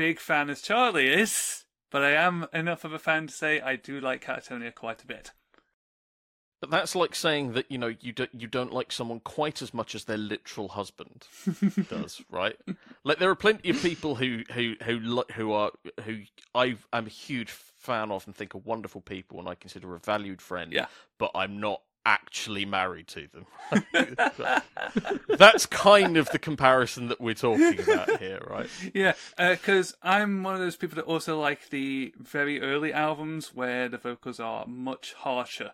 big fan as Charlie is, but I am enough of a fan to say I do like Katatonia quite a bit. But that's like saying that you know you don't you don't like someone quite as much as their literal husband does, right? Like there are plenty of people who who who who are who I am a huge fan of and think are wonderful people and I consider a valued friend. Yeah. But I'm not actually married to them. that's kind of the comparison that we're talking about here, right? Yeah, uh, because I'm one of those people that also like the very early albums where the vocals are much harsher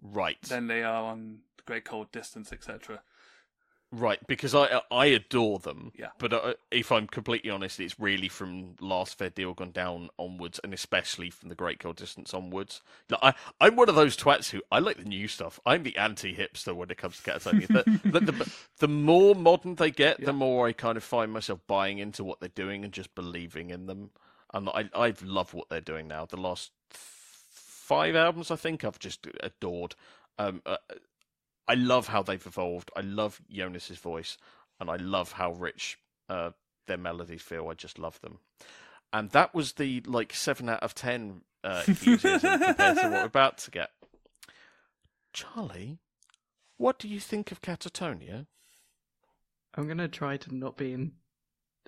Right. than they are on Great Cold Distance, etc. Right, because I I adore them. Yeah. But uh, if I'm completely honest, it's really from Last Fair Deal Gone Down onwards, and especially from the Great Cold Distance onwards. Like, I I'm one of those twats who I like the new stuff. I'm the anti-hipster when it comes to Katatonia. the, the, the, the more modern they get, Yeah. the more I kind of find myself buying into what they're doing and just believing in them. And I I love what they're doing now. The last five albums, I think, I've just adored. Um, uh, I love how they've evolved. I love Jonas's voice, and I love how rich uh, their melodies feel. I just love them. And that was the like seven out of ten uh, enthusiasm compared to what we're about to get. Charlie, what do you think of Katatonia? I'm gonna try to not be in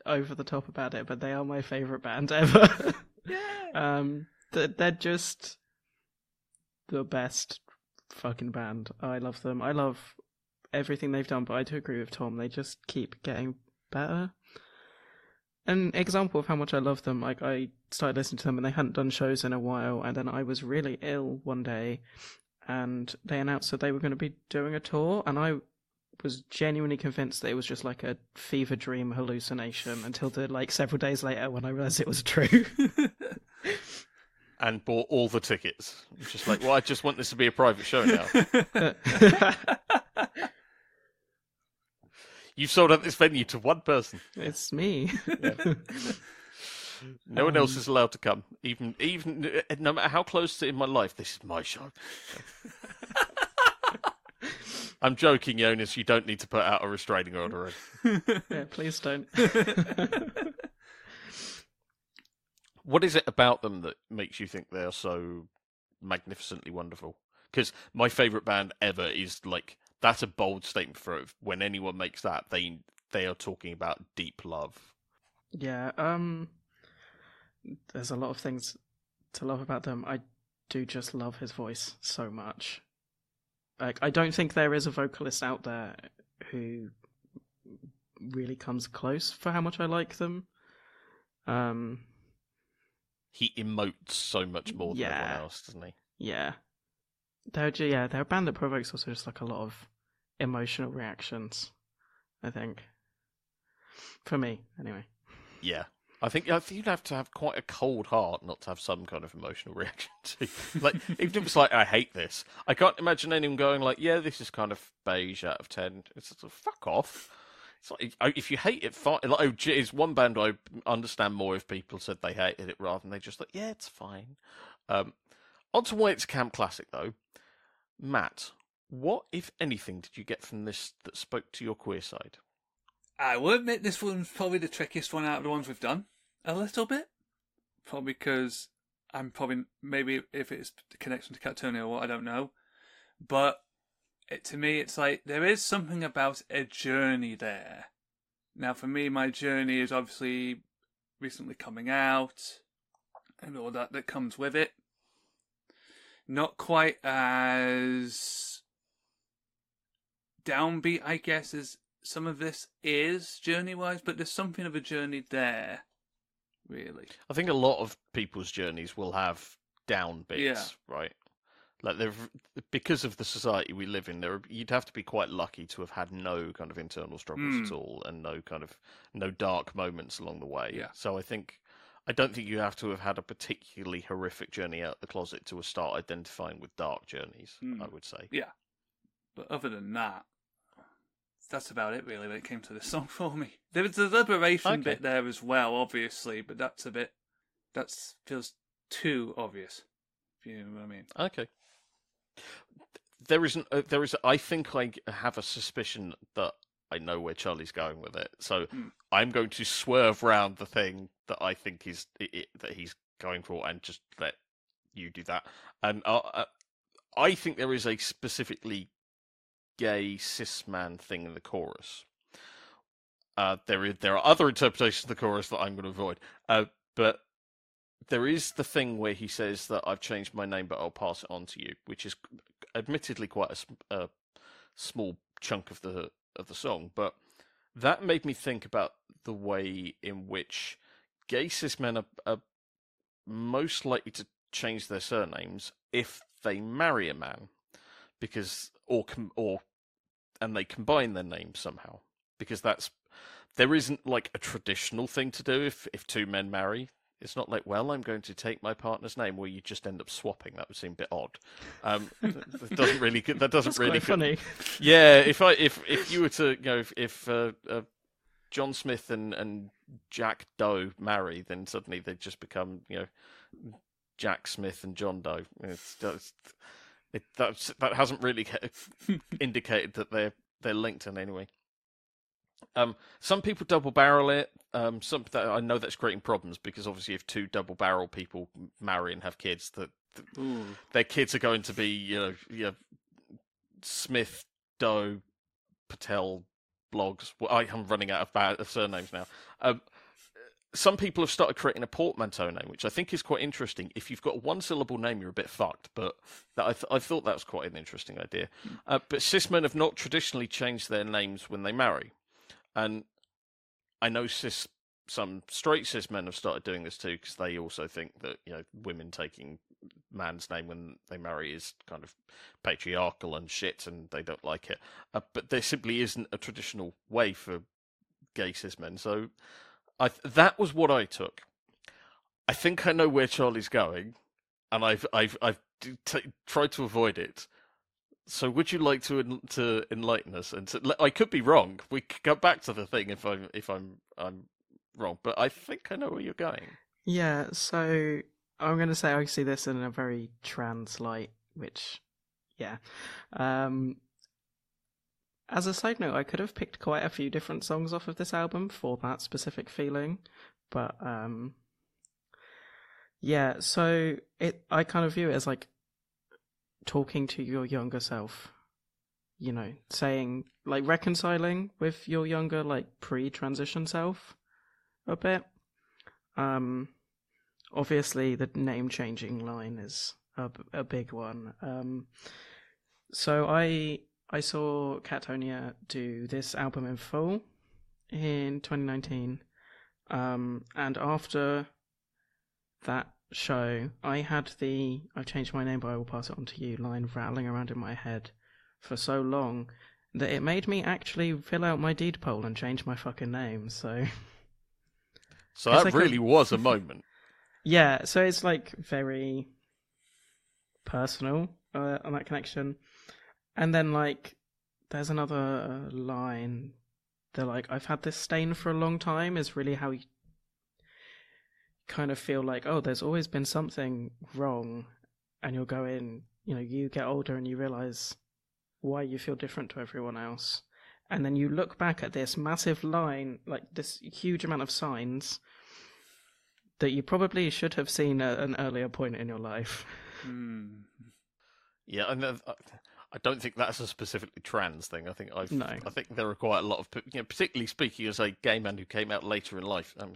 over the top about it, but they are my favorite band ever. um, they're just the best fucking band. I love them. I love everything they've done, but I do agree with Tom. They just keep getting better. An example of how much I love them, like I started listening to them and they hadn't done shows in a while, and then I was really ill one day, and they announced that they were going to be doing a tour, and I was genuinely convinced that it was just like a fever dream hallucination until the like several days later when I realized it was true. and bought all the tickets. Just like, well, I just want this to be a private show now. You've sold out this venue to one person. it's me. No one else Um, is allowed to come. Even, even no matter how close to in my life, this is my show. I'm joking, Jonas. You don't need to put out a restraining order. yeah, please don't. What is it about them that makes you think they're so magnificently wonderful? Because my favorite band ever is like that's a bold statement for it. When anyone makes that, they they are talking about deep love. Yeah, um there's a lot of things to love about them. I do just love his voice so much. Like I don't think there is a vocalist out there who really comes close for how much I like them. Um He emotes so much more than Yeah. everyone else, doesn't he? yeah. They're ju- yeah, they're a band that provokes also just like a lot of emotional reactions, I think. For me, anyway. Yeah. I think I think you'd have to have quite a cold heart not to have some kind of emotional reaction to. Like even if it's like I hate this, I can't imagine anyone going like, "Yeah, this is kind of beige out of 10. It's sort of fuck off. It's like if you hate it, fine. Like, oh, gee, it's one band I understand more if people said they hated it rather than they just like, yeah, it's fine. Um, on to why it's camp classic though. Matt, what if anything did you get from this that spoke to your queer side? I will admit this one's probably the trickiest one out of the ones we've done. A little bit. Probably because I'm probably, maybe if it's the connection to Katatonia or what, I don't know. But it, to me, it's like there is something about a journey there. Now, for me, my journey is obviously recently coming out and all that that comes with it. Not quite as downbeat, I guess, as some of this is journey wise, but there's something of a journey there, really. I think a lot of people's journeys will have down bits, Yeah. right? Like they're because of the society we live in, there you'd have to be quite lucky to have had no kind of internal struggles Mm. at all, and no kind of no dark moments along the way. Yeah. So I think I don't think you have to have had a particularly horrific journey out the closet to start identifying with dark journeys. Mm. I would say. Yeah. But other than that, that's about it really when it came to this song for me. There was the liberation Okay. bit there as well, obviously, but that's a bit that feels too obvious. If you know what I mean. Okay. There isn't. Uh, there is. I think I have a suspicion that I know where Charlie's going with it. So Hmm. I'm going to swerve round the thing that I think is i i that he's going for, and just let you do that. And uh, uh, I think there is a specifically gay cis man thing in the chorus. Uh, there is there are other interpretations of the chorus that I'm going to avoid. Uh, but there is the thing where he says that I've changed my name, but I'll pass it on to you, which is admittedly quite a, a small chunk of the of the song, but that made me think about the way in which gay cis men are, are most likely to change their surnames if they marry a man, because or or and they combine their names somehow, because that's there isn't like a traditional thing to do if if two men marry. It's not like, well, I'm going to take my partner's name, where you just end up swapping. That would seem a bit odd. Um, that doesn't really. That doesn't That's really. funny. Yeah, if I if if you were to you know if, if uh, uh, John Smith and and Jack Doe marry, then suddenly they just become you know Jack Smith and John Doe. It's, it's, it, that hasn't really indicated that they're they're linked in any way. Um, some people double barrel it. Um, some that I know that's creating problems because obviously if two double barrel people marry and have kids, that that Ooh. their kids are going to be you know, you know Smith, Doe, Patel, Blogs. Well, I am running out of bad of surnames now. Um, some people have started creating a portmanteau name, which I think is quite interesting. If you've got a one syllable name, you're a bit fucked. But that, I, th- I thought that was quite an interesting idea. Uh, but cis men have not traditionally changed their names when they marry, and I know cis some straight cis men have started doing this too because they also think that you know women taking man's name when they marry is kind of patriarchal and shit, and they don't like it. Uh, but there simply isn't a traditional way for gay cis men. So I th- that was what I took. I think I know where Charlie's going, and I've I've I've t- tried to avoid it. So, would you like to to enlighten us? And to, I could be wrong. We could go back to the thing if I'm if I'm I'm wrong, but I think I know where you're going. Yeah, so I'm going to say I see this in a very trans light, which, yeah. Um, as a side note, I could have picked quite a few different songs off of this album for that specific feeling, but um, yeah. So it, I kind of view it as like talking to your younger self. You know, saying like reconciling with your younger, like pre-transition self, a bit. Um, obviously, the name-changing line is a, a big one. Um, so I I saw catonia do this album in full in 2019, um, and after that show, I had the I've changed my name, but I will pass it on to you line rattling around in my head for so long that it made me actually fill out my deed poll and change my fucking name. So. So that like really a... was a moment. yeah, so it's like very personal uh, on that connection. And then like there's another line that like I've had this stain for a long time is really how you kind of feel like oh there's always been something wrong and you'll go in you know you get older and you realize why you feel different to everyone else and then you look back at this massive line like this huge amount of signs that you probably should have seen at an earlier point in your life mm. yeah and uh, I don't think that's a specifically trans thing. I think I've, no. I think there are quite a lot of, you know, particularly speaking as a gay man who came out later in life. I'm,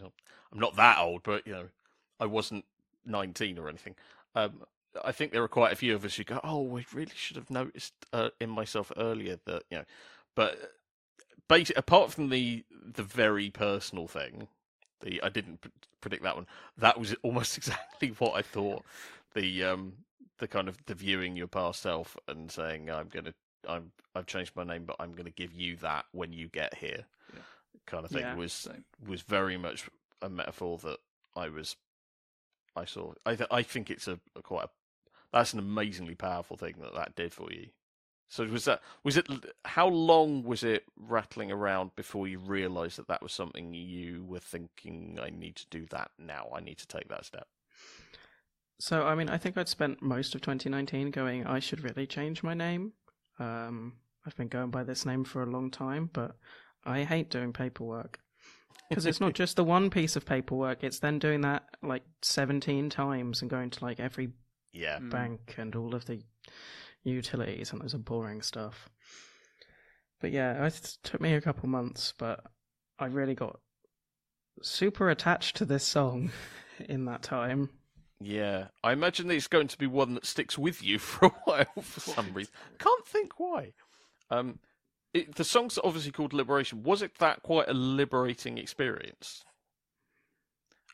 I'm not that old, but you know, I wasn't 19 or anything. Um, I think there are quite a few of us who go, "Oh, we really should have noticed uh, in myself earlier that you know," but basically, apart from the the very personal thing, the I didn't predict that one. That was almost exactly what I thought. The um the kind of the viewing your past self and saying I'm gonna I'm I've changed my name, but I'm gonna give you that when you get here, yeah. kind of thing yeah, was same. was very much a metaphor that I was I saw. I th- I think it's a, a quite a, that's an amazingly powerful thing that that did for you. So was that was it? How long was it rattling around before you realised that that was something you were thinking? I need to do that now. I need to take that step. So, I mean, I think I'd spent most of 2019 going, I should really change my name. Um, I've been going by this name for a long time, but I hate doing paperwork. Because it's not just the one piece of paperwork, it's then doing that like 17 times and going to like every yeah. Mm. bank and all of the utilities, and those are boring stuff. But yeah, it took me a couple months, but I really got super attached to this song in that time. Yeah, I imagine it's going to be one that sticks with you for a while for some reason. Can't think why. Um, it, the song's obviously called Liberation. Was it that quite a liberating experience?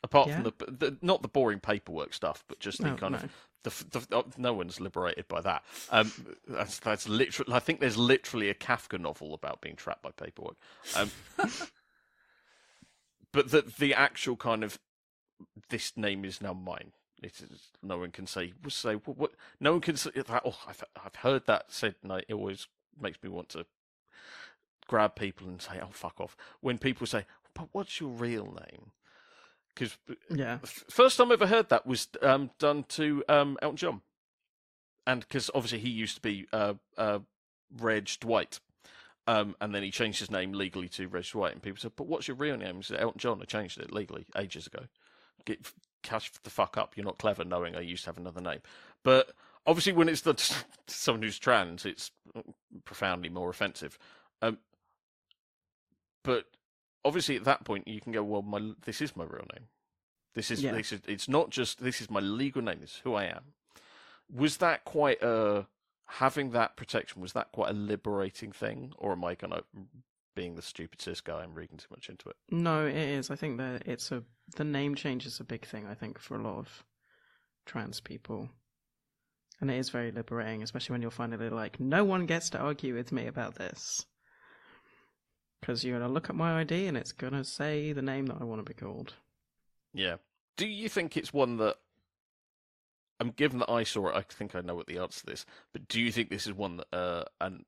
Apart yeah. from the, the, not the boring paperwork stuff, but just the no, kind no. of the, the, oh, no one's liberated by that. Um, that's that's literally. I think there's literally a Kafka novel about being trapped by paperwork. Um, but the the actual kind of this name is now mine it is, no one can say say what, what no one can say that. Oh, I've I've heard that said, and it always makes me want to grab people and say, "Oh, fuck off." When people say, "But what's your real name?" Because yeah, first time I ever heard that was um, done to um, Elton John, and because obviously he used to be uh, uh, Reg Dwight. Um, and then he changed his name legally to Reg Dwight, and people said, "But what's your real name?" He said, "Elton John." I changed it legally ages ago. Get, catch the fuck up. You're not clever knowing I used to have another name. But obviously, when it's the, someone who's trans, it's profoundly more offensive. Um, but obviously, at that point, you can go, well, my this is my real name. This is yeah. this is it's not just this is my legal name. This is who I am. Was that quite a having that protection? Was that quite a liberating thing, or am I going to being the stupid cis guy and reading too much into it. No, it is. I think that it's a the name change is a big thing. I think for a lot of trans people, and it is very liberating, especially when you're finally like, no one gets to argue with me about this, because you're gonna look at my ID and it's gonna say the name that I want to be called. Yeah. Do you think it's one that I'm given that I saw it, I think I know what the answer to this. But do you think this is one that uh, and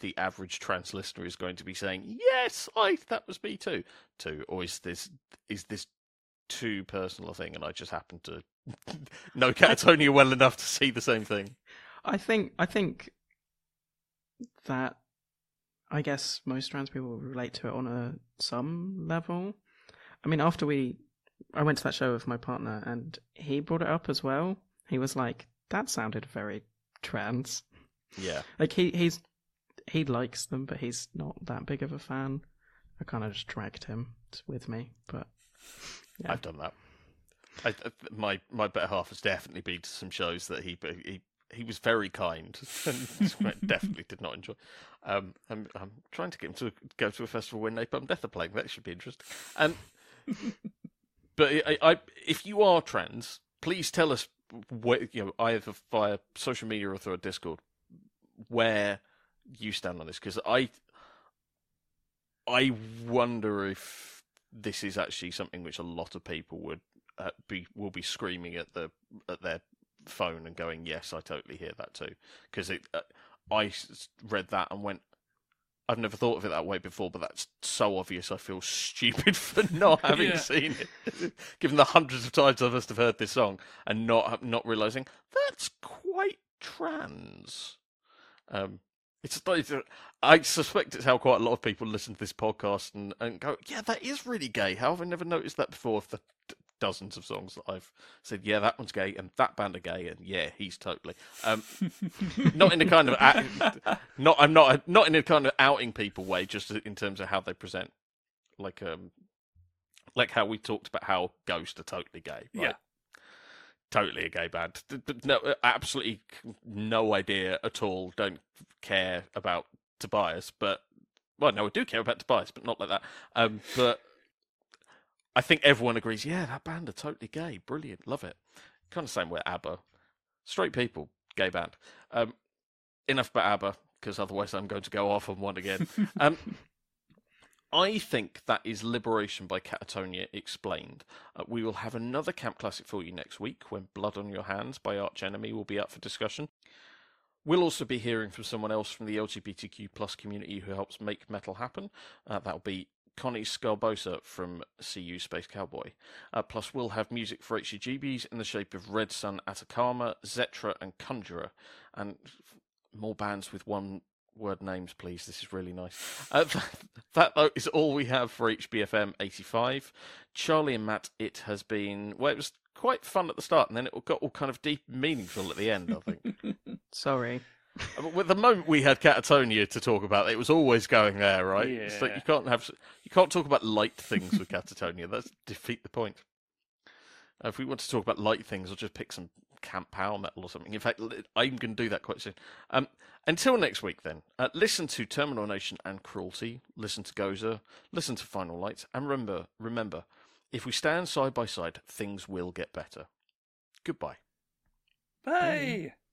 the average trans listener is going to be saying, "Yes, I that was me too," too, or oh, is this is this too personal a thing, and I just happen to know Katatonia well enough to see the same thing? I think I think that I guess most trans people relate to it on a some level. I mean, after we, I went to that show with my partner, and he brought it up as well. He was like, "That sounded very trans." Yeah, Like he he's he likes them, but he's not that big of a fan. I kind of just dragged him with me, but Yeah. I've done that. I, my my better half has definitely been to some shows that he he he was very kind and definitely did not enjoy. Um, I'm I'm trying to get him to go to a festival where Napalm Death are playing. That should be interesting. Um, but I, I, if you are trans, please tell us where you know either via social media or through a Discord where you stand on this because I I wonder if this is actually something which a lot of people would uh, be will be screaming at the at their phone and going, "Yes, I totally hear that too." Because it, uh, I read that and went, "I've never thought of it that way before," but that's so obvious. I feel stupid for not having Yeah. seen it, given the hundreds of times I must have heard this song and not not realizing that's quite trans. Um, it's, it's I suspect it's how quite a lot of people listen to this podcast and, and go, yeah, that is really gay. How have I never noticed that before? Of the d- dozens of songs that I've said, yeah, that one's gay, and that band are gay, and yeah, he's totally. Um, not in a kind of not I'm not not in a kind of outing people way, just in terms of how they present, like um, like how we talked about how Ghost are totally gay. Right? Yeah. Totally a gay band. No, absolutely no idea at all. Don't care about Tobias, but well, no, I do care about Tobias, but not like that. Um, but I think everyone agrees. Yeah, that band are totally gay. Brilliant, love it. Kind of same with ABBA. Straight people, gay band. Um, enough about ABBA because otherwise I'm going to go off on one again. um, I think that is Liberation by Katatonia explained. Uh, we will have another camp classic for you next week when Blood on Your Hands by Arch Enemy will be up for discussion. We'll also be hearing from someone else from the LGBTQ plus community who helps make metal happen. Uh, that'll be Connie Scarbosa from CU Space Cowboy. Uh, plus, we'll have music for HCGBs in the shape of Red Sun, Atacama, Zetra, and Conjurer, and more bands with one word names, please. This is really nice. Uh, that, though, is all we have for HBFM 85. Charlie and Matt, it has been, well, it was quite fun at the start, and then it got all kind of deep and meaningful at the end, I think. sorry. But with the moment we had Katatonia to talk about, it was always going there, right? It's like you can't have you can't talk about light things with Katatonia. That's defeat the point. Uh, if we want to talk about light things, I'll just pick some camp power metal or something. In fact, I'm going to do that quite soon. Um, until next week, then, uh, listen to Terminal Nation and Cruelty. Listen to Gozer. Listen to Final Light, and remember, remember, if we stand side by side, things will get better. Goodbye. Bye. God,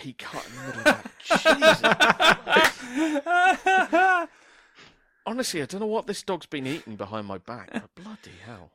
he cut in the middle of that. Jesus. Honestly, I don't know what this dog's been eating behind my back. but bloody hell.